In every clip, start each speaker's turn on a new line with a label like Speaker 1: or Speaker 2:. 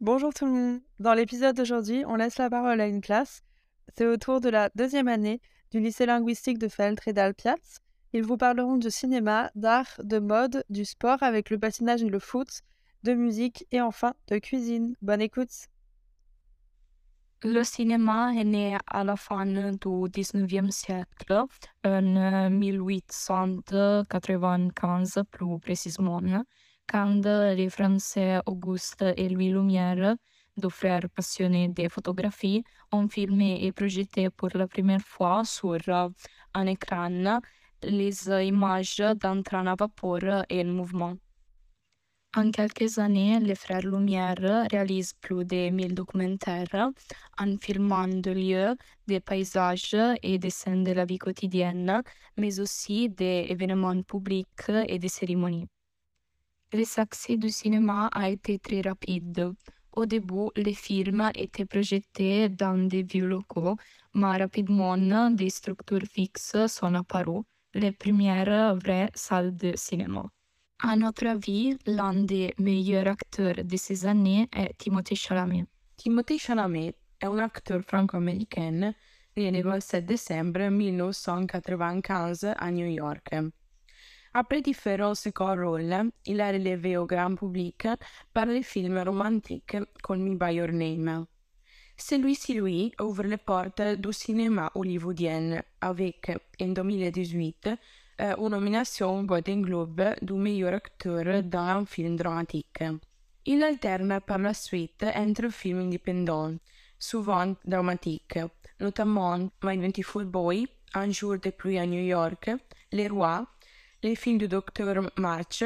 Speaker 1: Bonjour tout le monde. Dans l'épisode d'aujourd'hui, on laisse la parole à une classe. C'est au tour de la deuxième année du lycée linguistique de Feltre et d'Alpiaz. Ils vous parleront de cinéma, d'art, de mode, du sport avec le patinage et le foot, de musique et enfin de cuisine. Bonne écoute.
Speaker 2: Le cinéma est né à la fin du 19e siècle, en 1895 plus précisément, quand les Français Auguste et Louis Lumière, deux frères passionnés de photographie, ont filmé et projeté pour la première fois sur un écran les images d'un train à vapeur et en mouvement. En quelques années, les frères Lumière réalisent plus de 1000 documentaires en filmant des lieux, des paysages et des scènes de la vie quotidienne, mais aussi des événements publics et des cérémonies. Le succès du cinéma a été très rapide. Au début, les films étaient projetés dans des vieux locaux, mais rapidement, des structures fixes sont apparues, les premières vraies salles de cinéma. À notre avis, l'un des meilleurs acteurs de ces années est Timothée Chalamet.
Speaker 3: Timothée Chalamet è un acteur franco-américain né le 7 décembre 1995 à New York. Après différents second rôles, il a relevé au grand public par le film romantique Call Me By Your Name. Celui-ci lui ouvre les portes du cinéma hollywoodien avec, en 2018, euh, une nomination Golden Globe du meilleur acteur dans un film dramatique. Il alterne par la suite entre films indépendants, souvent dramatiques, notamment My 24 Boy, Un jour de pluie à New York, Les Rois, les films du Dr. March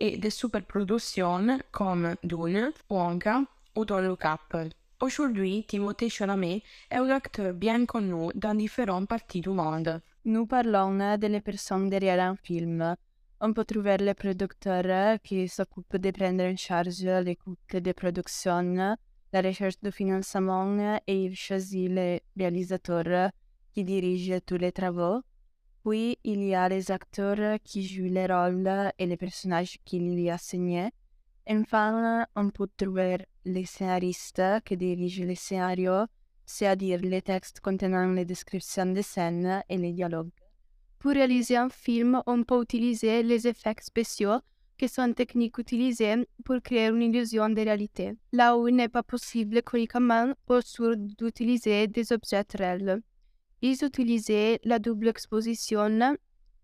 Speaker 3: et des superproductions comme Dune, Wonka ou Don't Look Up. Aujourd'hui, Timothée Chalamet est un acteur bien connu dans différentes parties du monde.
Speaker 4: Nous parlons delle personnes derrière un film. On peut trouver le producteur qui s'occupe de prendre en charge l'écoute de production, la recherche de financement et il choisit le réalisateur qui dirige tous les travaux. Puis, il y a les acteurs qui jouent les rôles et les personnages qu'il lui a assignés. Enfin, on peut trouver les scénaristes qui dirigent les scénarios c'est-à-dire les textes contenant les descriptions des scènes et les dialogues.
Speaker 5: Pour réaliser un film, on peut utiliser les effets spéciaux, qui sont techniques utilisées pour créer une illusion de réalité, là où il n'est pas possible chroniquement ou sur d'utiliser des objets réels. Ils utilisaient la double exposition,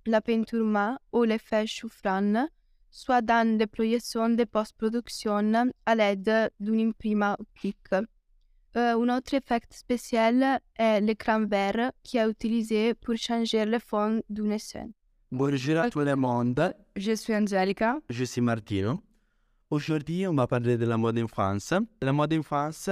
Speaker 5: la peinture ou l'effet chauffant, soit dans les projections de post-production à l'aide d'une imprima optique. Euh, un autre effet spécial est l'écran vert qui est utilisé pour changer le fond d'une scène.
Speaker 6: Bonjour à tout le monde.
Speaker 7: Je suis Angelica.
Speaker 6: Je suis Martino. Aujourd'hui, on va parler de la mode en France. La mode en France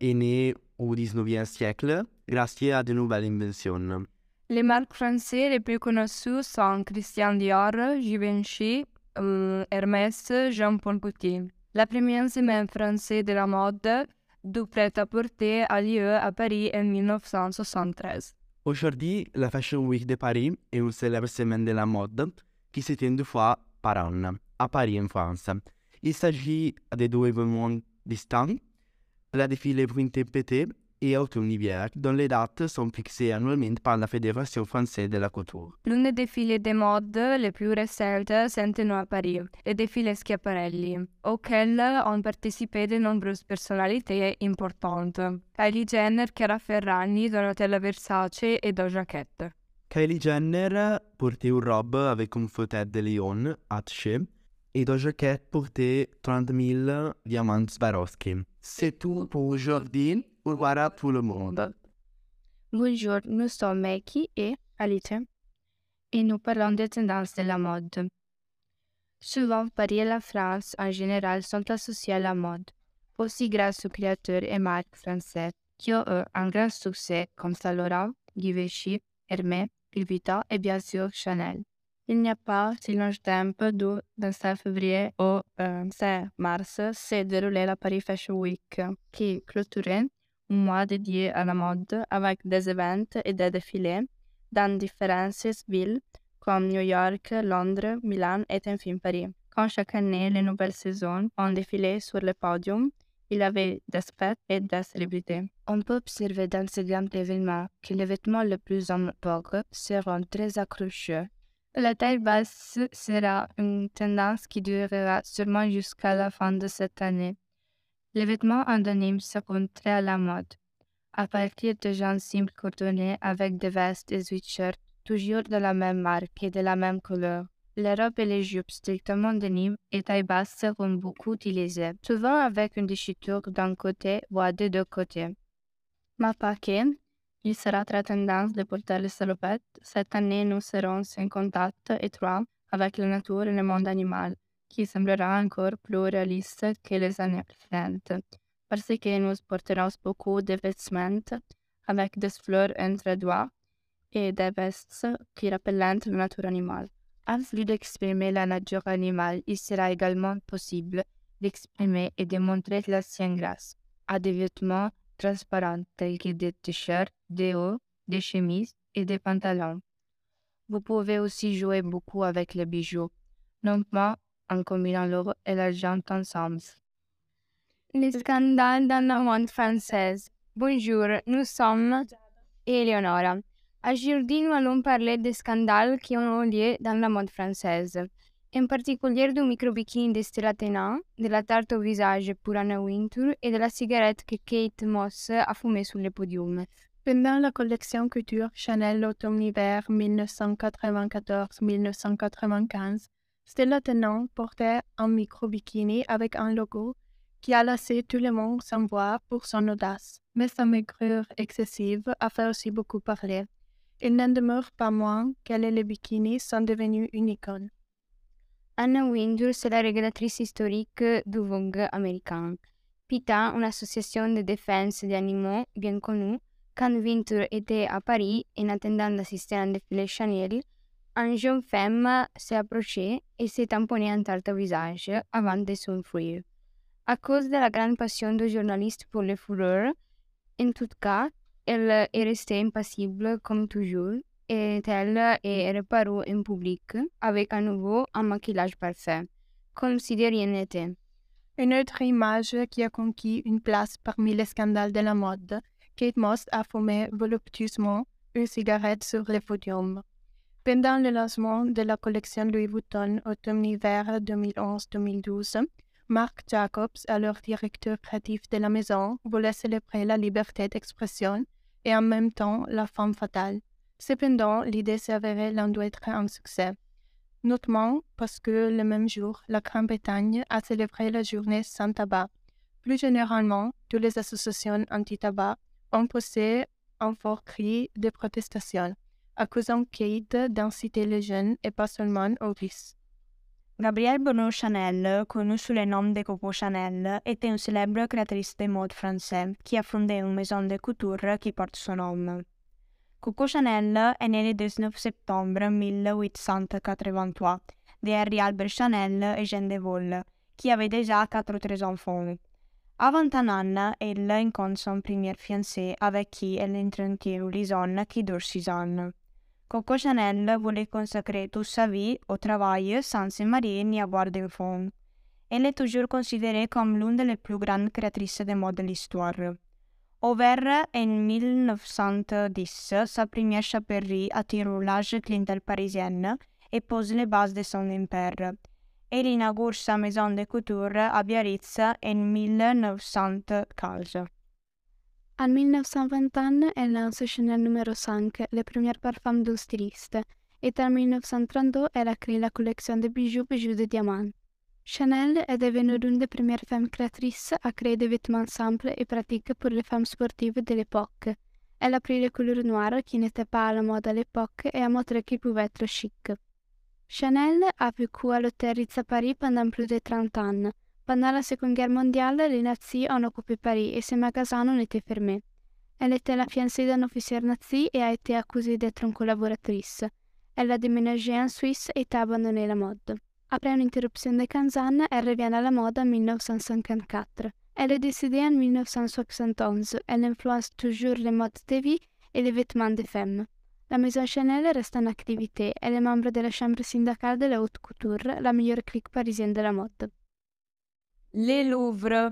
Speaker 6: est née au 19e siècle grâce à de nouvelles inventions.
Speaker 7: Les marques françaises les plus connues sont Christian Dior, Givenchy, euh, Hermès, Jean-Paul Gaultier. La première semaine française de la mode du prêt-à-porter a lieu à Paris en 1973.
Speaker 6: Aujourd'hui, la Fashion Week de Paris est une célèbre semaine de la mode qui se tient deux fois par an à Paris en France. Il s'agit de deux événements distincts, la défilé printemps-été et automne-hiver, dont les dates sont fixées annuellement par la Fédération française de la couture.
Speaker 7: L'un des défilés de mode les plus récents s'est tenu à Paris, le défilé Schiaparelli, auquel ont participé de nombreuses personnalités importantes. Kylie Jenner, Chiara Ferragni, Donatella Versace et Doja Cat.
Speaker 6: Kylie Jenner portait une robe avec une fauteuil de lion haché et Doja Cat portait 30 000 diamants Swarovski. C'est tout pour aujourd'hui. À tout le monde.
Speaker 8: Bonjour, nous sommes Meki et Alice et nous parlons des tendances de la mode. Souvent, Paris et la France en général sont associés à la mode, aussi grâce aux créateurs et marques français qui ont eu un grand succès comme Saint Laurent, Givenchy, Hermès, Louis et bien sûr Chanel. Il n'y a pas si longtemps du 27 février au euh, 5 mars s'est déroulé la Paris Fashion Week qui clôturait un mois dédié à la mode avec des événements et des défilés dans différentes villes comme New York, Londres, Milan et enfin Paris. Quand chaque année les nouvelles saisons ont défilé sur le podium, Il avait des fêtes et des célébrités. On peut observer dans ce grand événement que les vêtements les plus en vogue seront très accrocheux. La taille basse sera une tendance qui durera sûrement jusqu'à la fin de cette année. Les vêtements anonymes seront très à la mode. À partir de gens simples cotonés avec des vestes et sweatshirts toujours de la même marque et de la même couleur. Les robes et les jupes strictement denim et taille basse seront beaucoup utilisées, souvent avec une déchiture d'un côté ou des deux côtés. Ma paquet, il sera très tendance de porter les salopettes. Cette année, nous serons en contact étroit avec la nature et le monde animal, qui semblera encore plus réaliste que les années précédentes, parce que nous porterons beaucoup de vêtements avec des fleurs entre doigts et des vestes qui rappellent la nature animale. En plus d'exprimer la nature animale, il sera également possible d'exprimer et de montrer l'ancienne grâce à des vêtements transparents tels que des t-shirts, des hauts, des chemises et des pantalons. Vous pouvez aussi jouer beaucoup avec les bijoux, non pas en combinant l'or et l'argent ensemble.
Speaker 5: Les scandales dans la mode française. Bonjour, nous sommes Eleonora. Aujourd'hui, nous allons parler des scandales qui ont lieu dans la mode française, en particulier du micro-bikini de Stella Tena, de la tarte au visage pour Anna Wintour et de la cigarette que Kate Moss a fumée sur le podium.
Speaker 9: Pendant la collection couture Chanel automne-hiver 1994-1995, Stella Tennant portait un micro-bikini avec un logo qui a laissé tout le monde sans voix pour son audace. Mais sa maigreur excessive a fait aussi beaucoup parler. Il n'en demeure pas moins qu'elle et les bikinis sont devenus une icône.
Speaker 8: Anna Wintour, c'est la régulatrice historique du Vogue américain. PETA, une association de défense des animaux bien connue, quand Wintour était à Paris en attendant d'assister à un défilé Chanel, une jeune femme s'est approchée et s'est tamponnée en tarte au visage avant de s'enfuir. À cause de la grande passion du journaliste pour les fourrures, en tout cas, elle est restée impassible comme toujours et elle est reparue en public avec à nouveau un maquillage parfait, comme si de rien n'était.
Speaker 9: Une autre image qui a conquis une place parmi les scandales de la mode, Kate Moss a fumé voluptueusement une cigarette sur le podium. Pendant le lancement de la collection Louis Vuitton automne-hiver 2011-2012, Marc Jacobs, alors directeur créatif de la maison, voulait célébrer la liberté d'expression et en même temps la femme fatale. Cependant, l'idée s'avérait loin d'être un succès, notamment parce que le même jour, la Grande-Bretagne a célébré la journée sans tabac. Plus généralement, toutes les associations anti-tabac ont poussé un fort cri de protestation, accusant Kate d'inciter les jeunes et pas seulement au vice.
Speaker 10: Gabrielle Bonneau Chanel, connue sous le nom de Coco Chanel, était une célèbre créatrice de mode français qui a fondé une maison de couture qui porte son nom. Coco Chanel est née le 19 septembre 1883 de Henri Albert Chanel et Jeanne de Vol, qui avait quatre autres enfants. À 21 ans, elle rencontre son premier fiancé avec qui elle entretient une liaison qui dure six ans. Coco Chanel voulait consacrer toute sa vie au travail sans se marier ni avoir d'enfants. Elle est toujours considérée comme l'une des plus grandes créatrices de mode de l'histoire. Ouvert en 1910 sa première chaperie attire l'âge clientèle parisienne et pose les bases de son impère. Elle inaugure sa maison de couture à Biarritz en 1915.
Speaker 9: En 1921, elle lance Chanel numéro 5, le premier parfum d'un styliste, et en 1932, elle a la collection de bijoux bijoux de diamants. Chanel est devenue l'une des premières femmes créatrices à créer des vêtements simples et pratiques pour les femmes sportives de l'époque. Elle a pris les couleurs noires qui n'étaient pas à la mode à l'époque et a montré qu'ils pouvaient être chic. Chanel a vécu à l'hôtel Ritz à Paris pendant plus de 30 ans. Pendant la Seconde Guerre mondiale, les nazis ont occupé Paris et ses magasins ont été fermés. Elle était la fiancée d'un officier nazi et a été accusée d'être une collaboratrice. Elle a déménagé en Suisse et a abandonné la mode. Après une interruption de 15 ans, elle revient à la mode en 1954. Elle est décédée en 1971. Elle influence toujours les modes de vie et les vêtements des femmes. La Maison Chanel reste en activité. Elle est membre de la chambre syndicale de la haute couture, la meilleure clique parisienne de la mode.
Speaker 11: Les Louvres.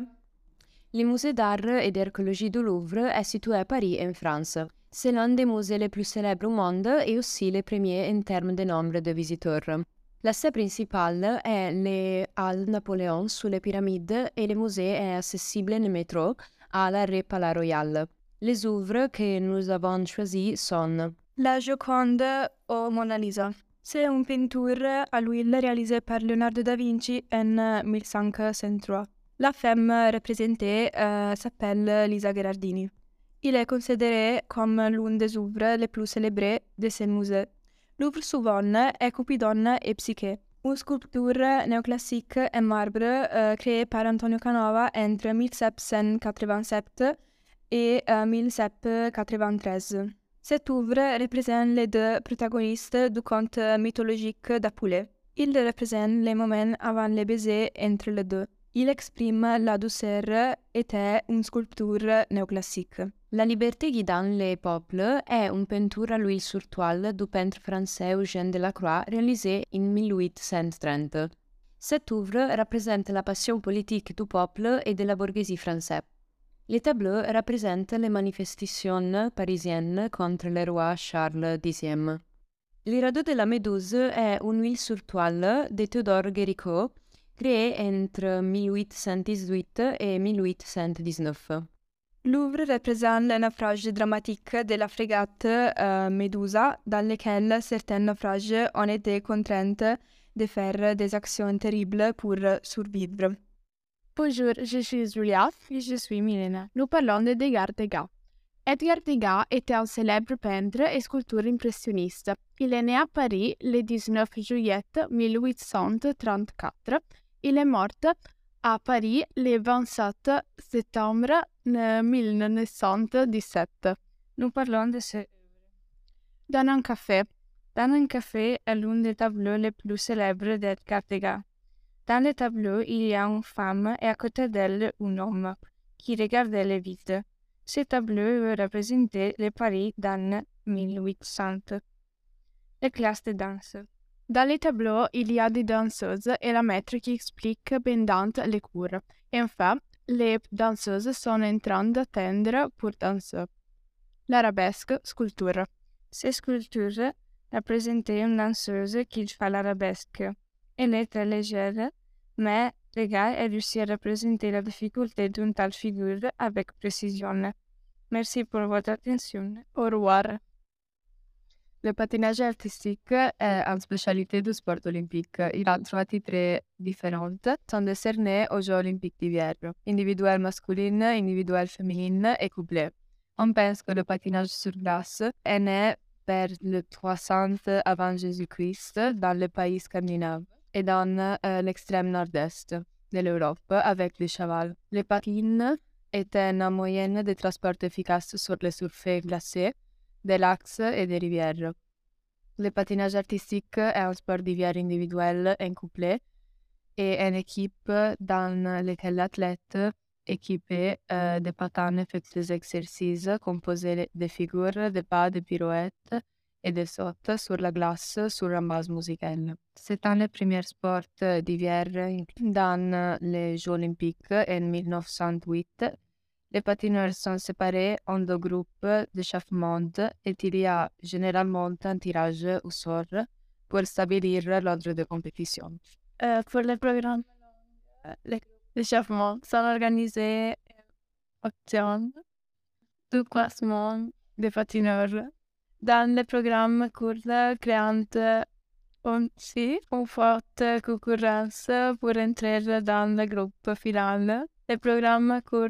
Speaker 11: Le musée d'art et d'archéologie du Louvre est situé à Paris, en France. C'est l'un des musées les plus célèbres au monde et aussi le premier en termes de nombre de visiteurs. La sede principale est le Hall Napoléon sous les pyramides et le musée est accessible en métro à l'arrêt Palais Royal. Les œuvres que nous avons choisies sont
Speaker 10: La Gioconde o Mona Lisa. C'est une peinture à l'huile réalisée par Leonardo da Vinci en 1503. La femme représentée euh, s'appelle Lisa Gherardini. Il est considéré comme l'une des œuvres les plus célébrées de ce musée. L'œuvre suivante est Cupidon et Psyché, une sculpture néoclassique en marbre euh, créée par Antonio Canova entre 1787 et euh, 1793. Cette œuvre représente les deux protagonistes du conte mythologique d'Apulée. Il représente les moments avant le baiser entre les deux. Il exprime la douceur et est une sculpture néoclassique.
Speaker 11: La liberté guidant les peuples est une peinture à l'huile sur toile du peintre français Eugène Delacroix réalisée en 1830. Cette œuvre représente la passion politique du peuple et de la bourgeoisie française. Les tableaux représentent les manifestations parisiennes contre le roi Charles X. Le radeau de la Méduse est une huile sur toile de Théodore Géricault, créée entre 1818 et 1819.
Speaker 10: L'œuvre représente le naufrage dramatique de la frégate euh, Médusa, dans lequel certains naufrages ont été contraints de faire des actions terribles pour survivre.
Speaker 9: Bonjour, je suis Julia et je suis Milena. Nous parlons d'Edgar Degas. Edgar Degas était un célèbre peintre et sculpteur impressionniste. Il est né à Paris le 19 juillet 1834. Il est mort à Paris le 27 septembre 1917.
Speaker 7: Nous parlons de ce
Speaker 9: Dans un café.
Speaker 7: Dans un café est l'un des tableaux les plus célèbres d'Edgar Degas. Dans le tableau, il y a une femme et à côté d'elle un homme qui regardait le vide. Ce tableau représentait le Paris dans 1800. Les classes de danse.
Speaker 9: Dans les tableaux, il y a des danseuses et la maître qui explique pendant les cours. Enfin, les danseuses sont en train d'attendre pour danser. L'arabesque, sculpture.
Speaker 7: Ces sculptures représentaient une danseuse qui fait l'arabesque. Elle est très légère, mais gars a réussi à représenter la difficulté d'une telle figure avec précision. Merci pour votre attention.
Speaker 9: Au revoir.
Speaker 1: Le patinage artistique è una specialità du sport olympique. Il a trovati tre differenti. Sont décernés aux Jeux olympiques d'hiver. Individuel masculin, individuel féminin et couplé. On pense que le patinage sur glace est né vers le 300 avant Jésus-Christ dans les pays scandinaves et dans euh, l'extrême nord-est de l'Europe avec les cheval. Les patines étaient un moyen de transport efficace sur les surfaces glacées des lacs et des rivières. Le patinage artistique est un sport d'hiver individuel en couplé et en équipe dans lequel l'athlète équipé euh, de patins effectue des exercices composés de figures, de pas, de pirouettes et de sautes sur la glace sur un base musicale. C'est un des premiers sports d'hiver dans les Jeux olympiques en 1908 les patineurs sont séparés en deux groupes monde et il y a généralement un tirage au sort pour stabilire l'ordre de compétition.
Speaker 9: Euh, pour le programme, les échauffements sont organisés option du classement des patineurs. Dans le programme court créant aussi une forte concurrence pour entrer dans le groupe final. Le programme court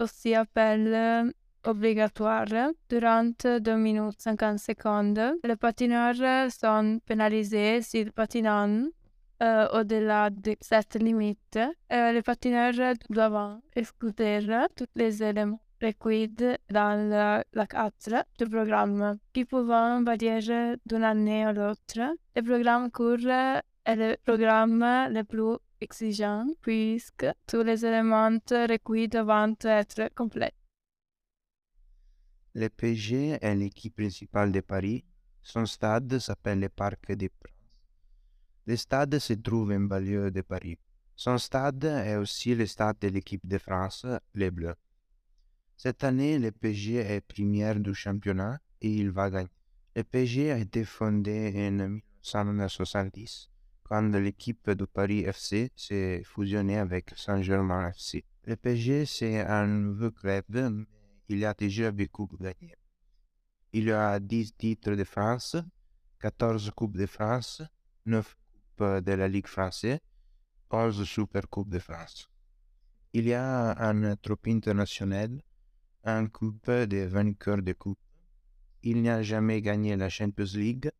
Speaker 9: aussi appelle obligatoire durant 2 minutes 50 secondes. Les patineurs sont pénalisés s'ils patinent euh, au-delà de cette limite. Euh, les patineurs doivent exclure tous les éléments requis dans la, la cadre du programme qui peuvent varier d'une année à l'autre. Le programme court est le programme le exigeant puisque tous les éléments requis doivent être complets.
Speaker 12: Le PSG est l'équipe principale de Paris. Son stade s'appelle le Parc des Princes. Le stade se trouve en banlieue de Paris. Son stade est aussi le stade de l'équipe de France, les Bleus. Cette année, le PSG est première du championnat et il va gagner. Le PSG a été fondé en 1970 quand l'équipe de Paris FC s'est fusionnée avec Saint-Germain FC. Le PSG, c'est un nouveau club, mais il a déjà beaucoup gagné. Il a 10 titres de France, 14 Coupes de France, 9 Coupes de la Ligue française, 11 Super Coupes de France. Il y a un trophée international, un coupe de vainqueurs de coupe. Il n'a jamais gagné la Champions League.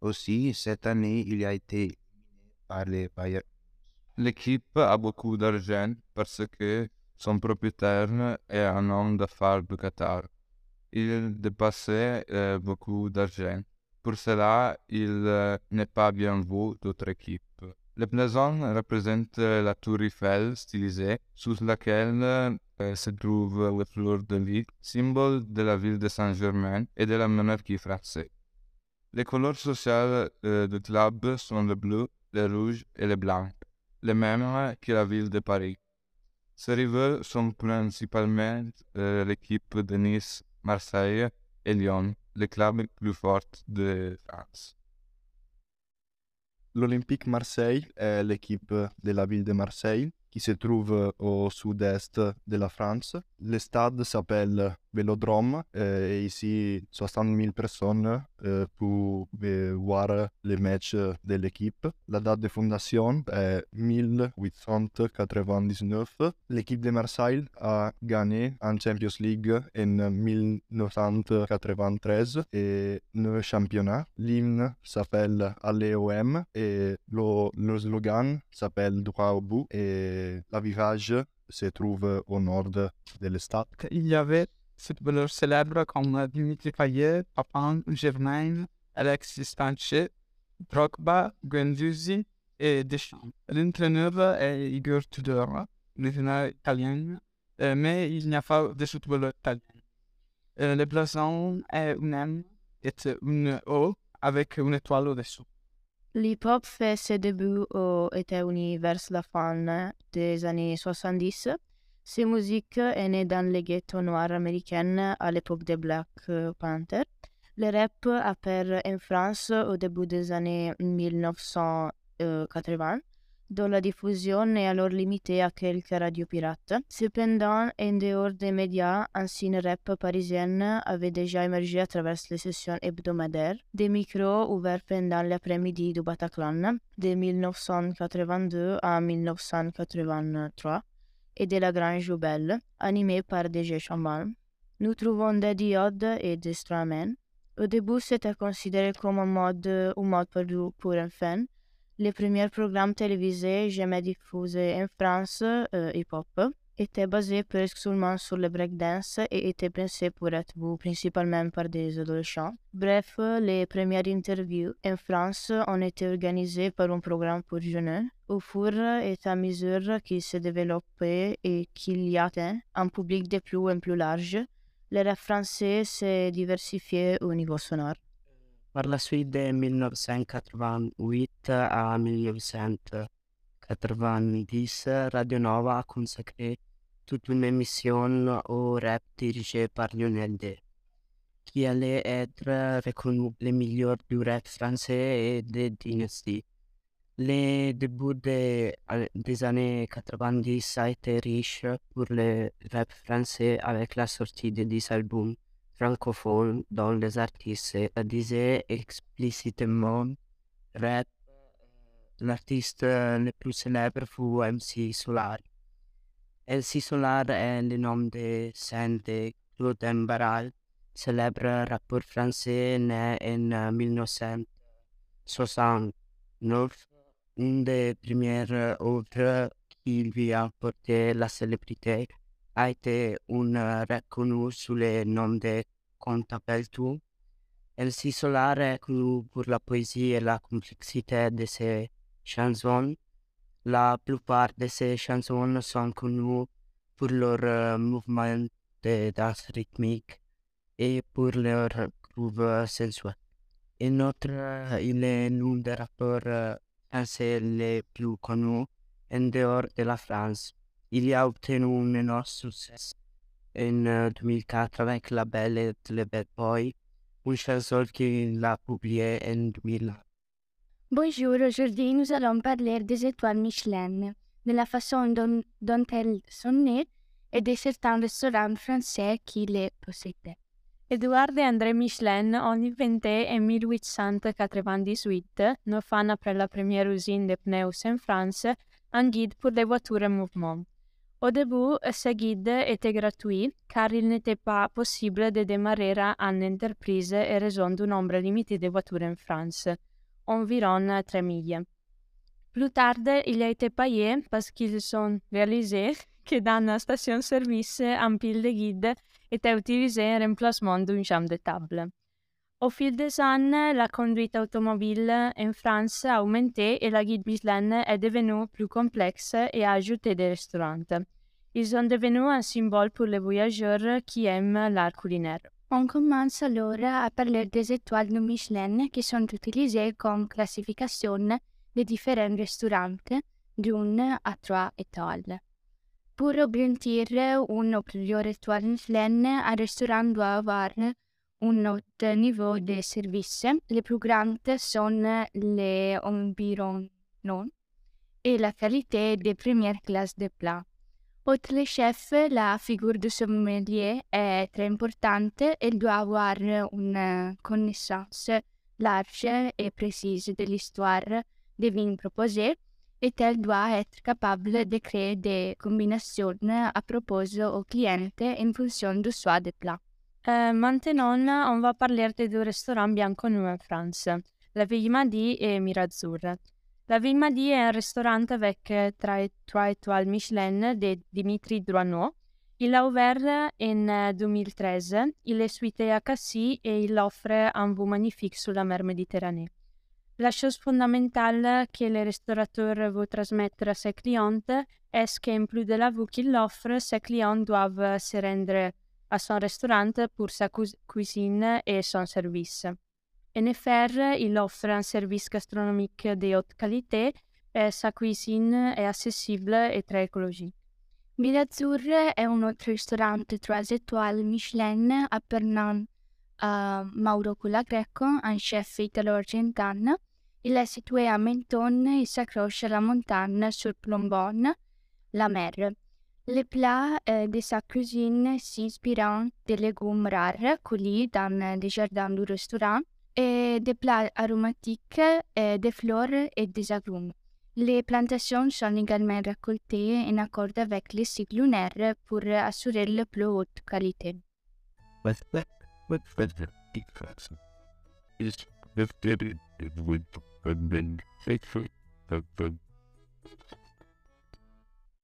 Speaker 12: Aussi, cette année, il a été par les.
Speaker 13: L'équipe a beaucoup d'argent parce que son propriétaire est un homme d'affaires du Qatar. Il dépassait euh, beaucoup d'argent. Pour cela, il euh, n'est pas bien vu d'autres équipes. Le blason représente la tour Eiffel stylisée sous laquelle euh, se trouve le fleur de lis, symbole de la ville de Saint-Germain et de la monarchie française. Les couleurs sociales euh, du club sont le bleu, le rouge et le blanc, les mêmes que la ville de Paris. Ces rivaux sont principalement euh, l'équipe de Nice, Marseille et Lyon, les clubs plus forts de France.
Speaker 14: L'Olympique Marseille est l'équipe de la ville de Marseille qui se trouve au sud-est de la France. Le stade s'appelle Vélodrome et ici 60 000 personnes euh, peuvent voir les matchs de l'équipe. La date de fondation est 1899. L'équipe de Marseille a gagné en Champions League en 1993 et le championnat. L'hymne s'appelle Alléom et le, le slogan s'appelle Droit au bout et la virage se trouve au nord de l'estade.
Speaker 15: Il y avait footballeurs célèbres comme Dimitri Payet, Papin, Germain, Alexis Sanchez, Drogba, Guendouzi et Deschamps. L'entraîneur est Igor Tudor, l'entraîneur italien, euh, mais il n'y a pas de footballeur italien. Euh, le blason est un M, est une O avec une étoile au-dessous.
Speaker 16: L'hip-hop fait ses débuts aux États-Unis vers la fin des années 70. Ces musiques est née dans les ghettos noirs américains à l'époque des Black Panthers. Le rap apparaît en France au début des années 1980, dont la diffusion est alors limitée à quelques radios pirates. Cependant, en dehors des médias, un scène rap parisienne avait déjà émergé à travers les sessions hebdomadaires, des micros ouverts pendant l'après-midi du Bataclan de 1982 à 1983 et de la Grande Joubelle, animée par DJ Chaman. Nous trouvons des diodes et des Stramen. Au début, c'était considéré comme un mode, un mode pour, pour enfants. Les premiers programmes télévisés jamais diffusés en France, euh, hip-hop, étaient basés presque seulement sur le breakdance et étaient pensés pour être vus principalement par des adolescents. Bref, les premières interviews en France ont été organisées par un programme pour jeunes. Au fur et à mesure qu'il se développait et qu'il y atteint un public de plus en plus large, le rap français s'est diversifié au niveau sonore.
Speaker 17: Par la suite de 1988 à 1990, Radio Nova a consacré toute une émission au rap dirigé par Lionel D, qui allait être reconnu le meilleur du rap français et des dynasties. Le début des, des années 90 a été riche pour le rap français avec la sortie de 10 albums francophones dont les artistes disaient explicitement rap. L'artiste le plus célèbre fut MC Solar. MC Solar est le nom de scène de Claude Baral, célèbre rappeur français né en 1969. Une des premières œuvres qui lui a apporté la célébrité a été une reconnue sous le nom de Appelle-tout. MC Solar est connu pour la poésie et la complexité de ses chansons. La plupart de ses chansons sont connues pour leur euh, mouvement de danse rythmique et pour leur groove sensuel. En outre, il est l'un des rappeurs français les plus connus en dehors de la France. Il a obtenu un énorme succès en euh, 2004 avec La Belle et le Bad Boy, une chanson qu'il a publiée en 2000.
Speaker 5: Bonjour, aujourd'hui nous allons parler des étoiles Michelin, de la façon dont, dont elles sont nées et de certains restaurants français qui les possédaient.
Speaker 4: Edouard et André Michelin ont inventé en 1898, neuf ans après la première usine de pneus en France, un guide pour les voitures en mouvement. Au début, ce guide était gratuit car il n'était pas possible de démarrer une entreprise en raison du nombre limité de voitures en France, environ 3 000. Plus tard, il a été payé parce qu'ils ont réalisé que dans la station-service, un pile de guides était utilisé en remplacement d'une chambre de table. Au fil des années, la conduite automobile en France a augmenté et la guide Michelin est devenue plus complexe et a ajouté des restaurants. Ils sont devenus un symbole pour les voyageurs qui aiment l'art culinaire.
Speaker 5: On commence alors à parler des étoiles de Michelin qui sont utilisées comme classification des différents restaurants d'une à trois étoiles. Pour obtenir une plusieurs étoiles Michelin, un restaurant doit avoir un haut niveau de service. Les plus grandes sont les environnants et la qualité de première classe de plats. Outre les chefs, la figure du sommelier est très importante. Elle doit avoir une connaissance large et précise de l'histoire des vins proposés et elle doit être capable de créer des combinaisons à propos au client en fonction du choix des plats.
Speaker 4: Euh, maintenant, on va parler de deux restaurants bien connus en France, la Ville Madi et Mirazzurra. La Ville Madi est un restaurant avec trois étoiles Michelin de Dimitri Droineau. Il a ouvert en 2013, il est situé à Cassis et il offre un vue magnifique sur la mer Méditerranée. La chose fondamentale que le restaurateur veut transmettre à ses clients est qu'en plus de la vue qu'il offre, ses clients doivent se rendre à son restaurant pour sa cu cuisine et son service. Effet, il offre un service gastronomique de haute qualité et sa cuisine est accessible et très écologique.
Speaker 5: Mirazzurre è un autre restaurant 3 étoiles Michelin appartenant à Mauro Colagreco, un chef italo-argentin. Il est situé à Menton et s'accroche à la montagne sur Plombon, la mer. Les plats euh, de sa cuisine s'inspirent des légumes rares cueillis dans les jardins du restaurant et des plats aromatiques, et des fleurs et des agrumes. Les plantations sont également récoltées en accord avec les cycles lunaires pour assurer la plus haute qualité.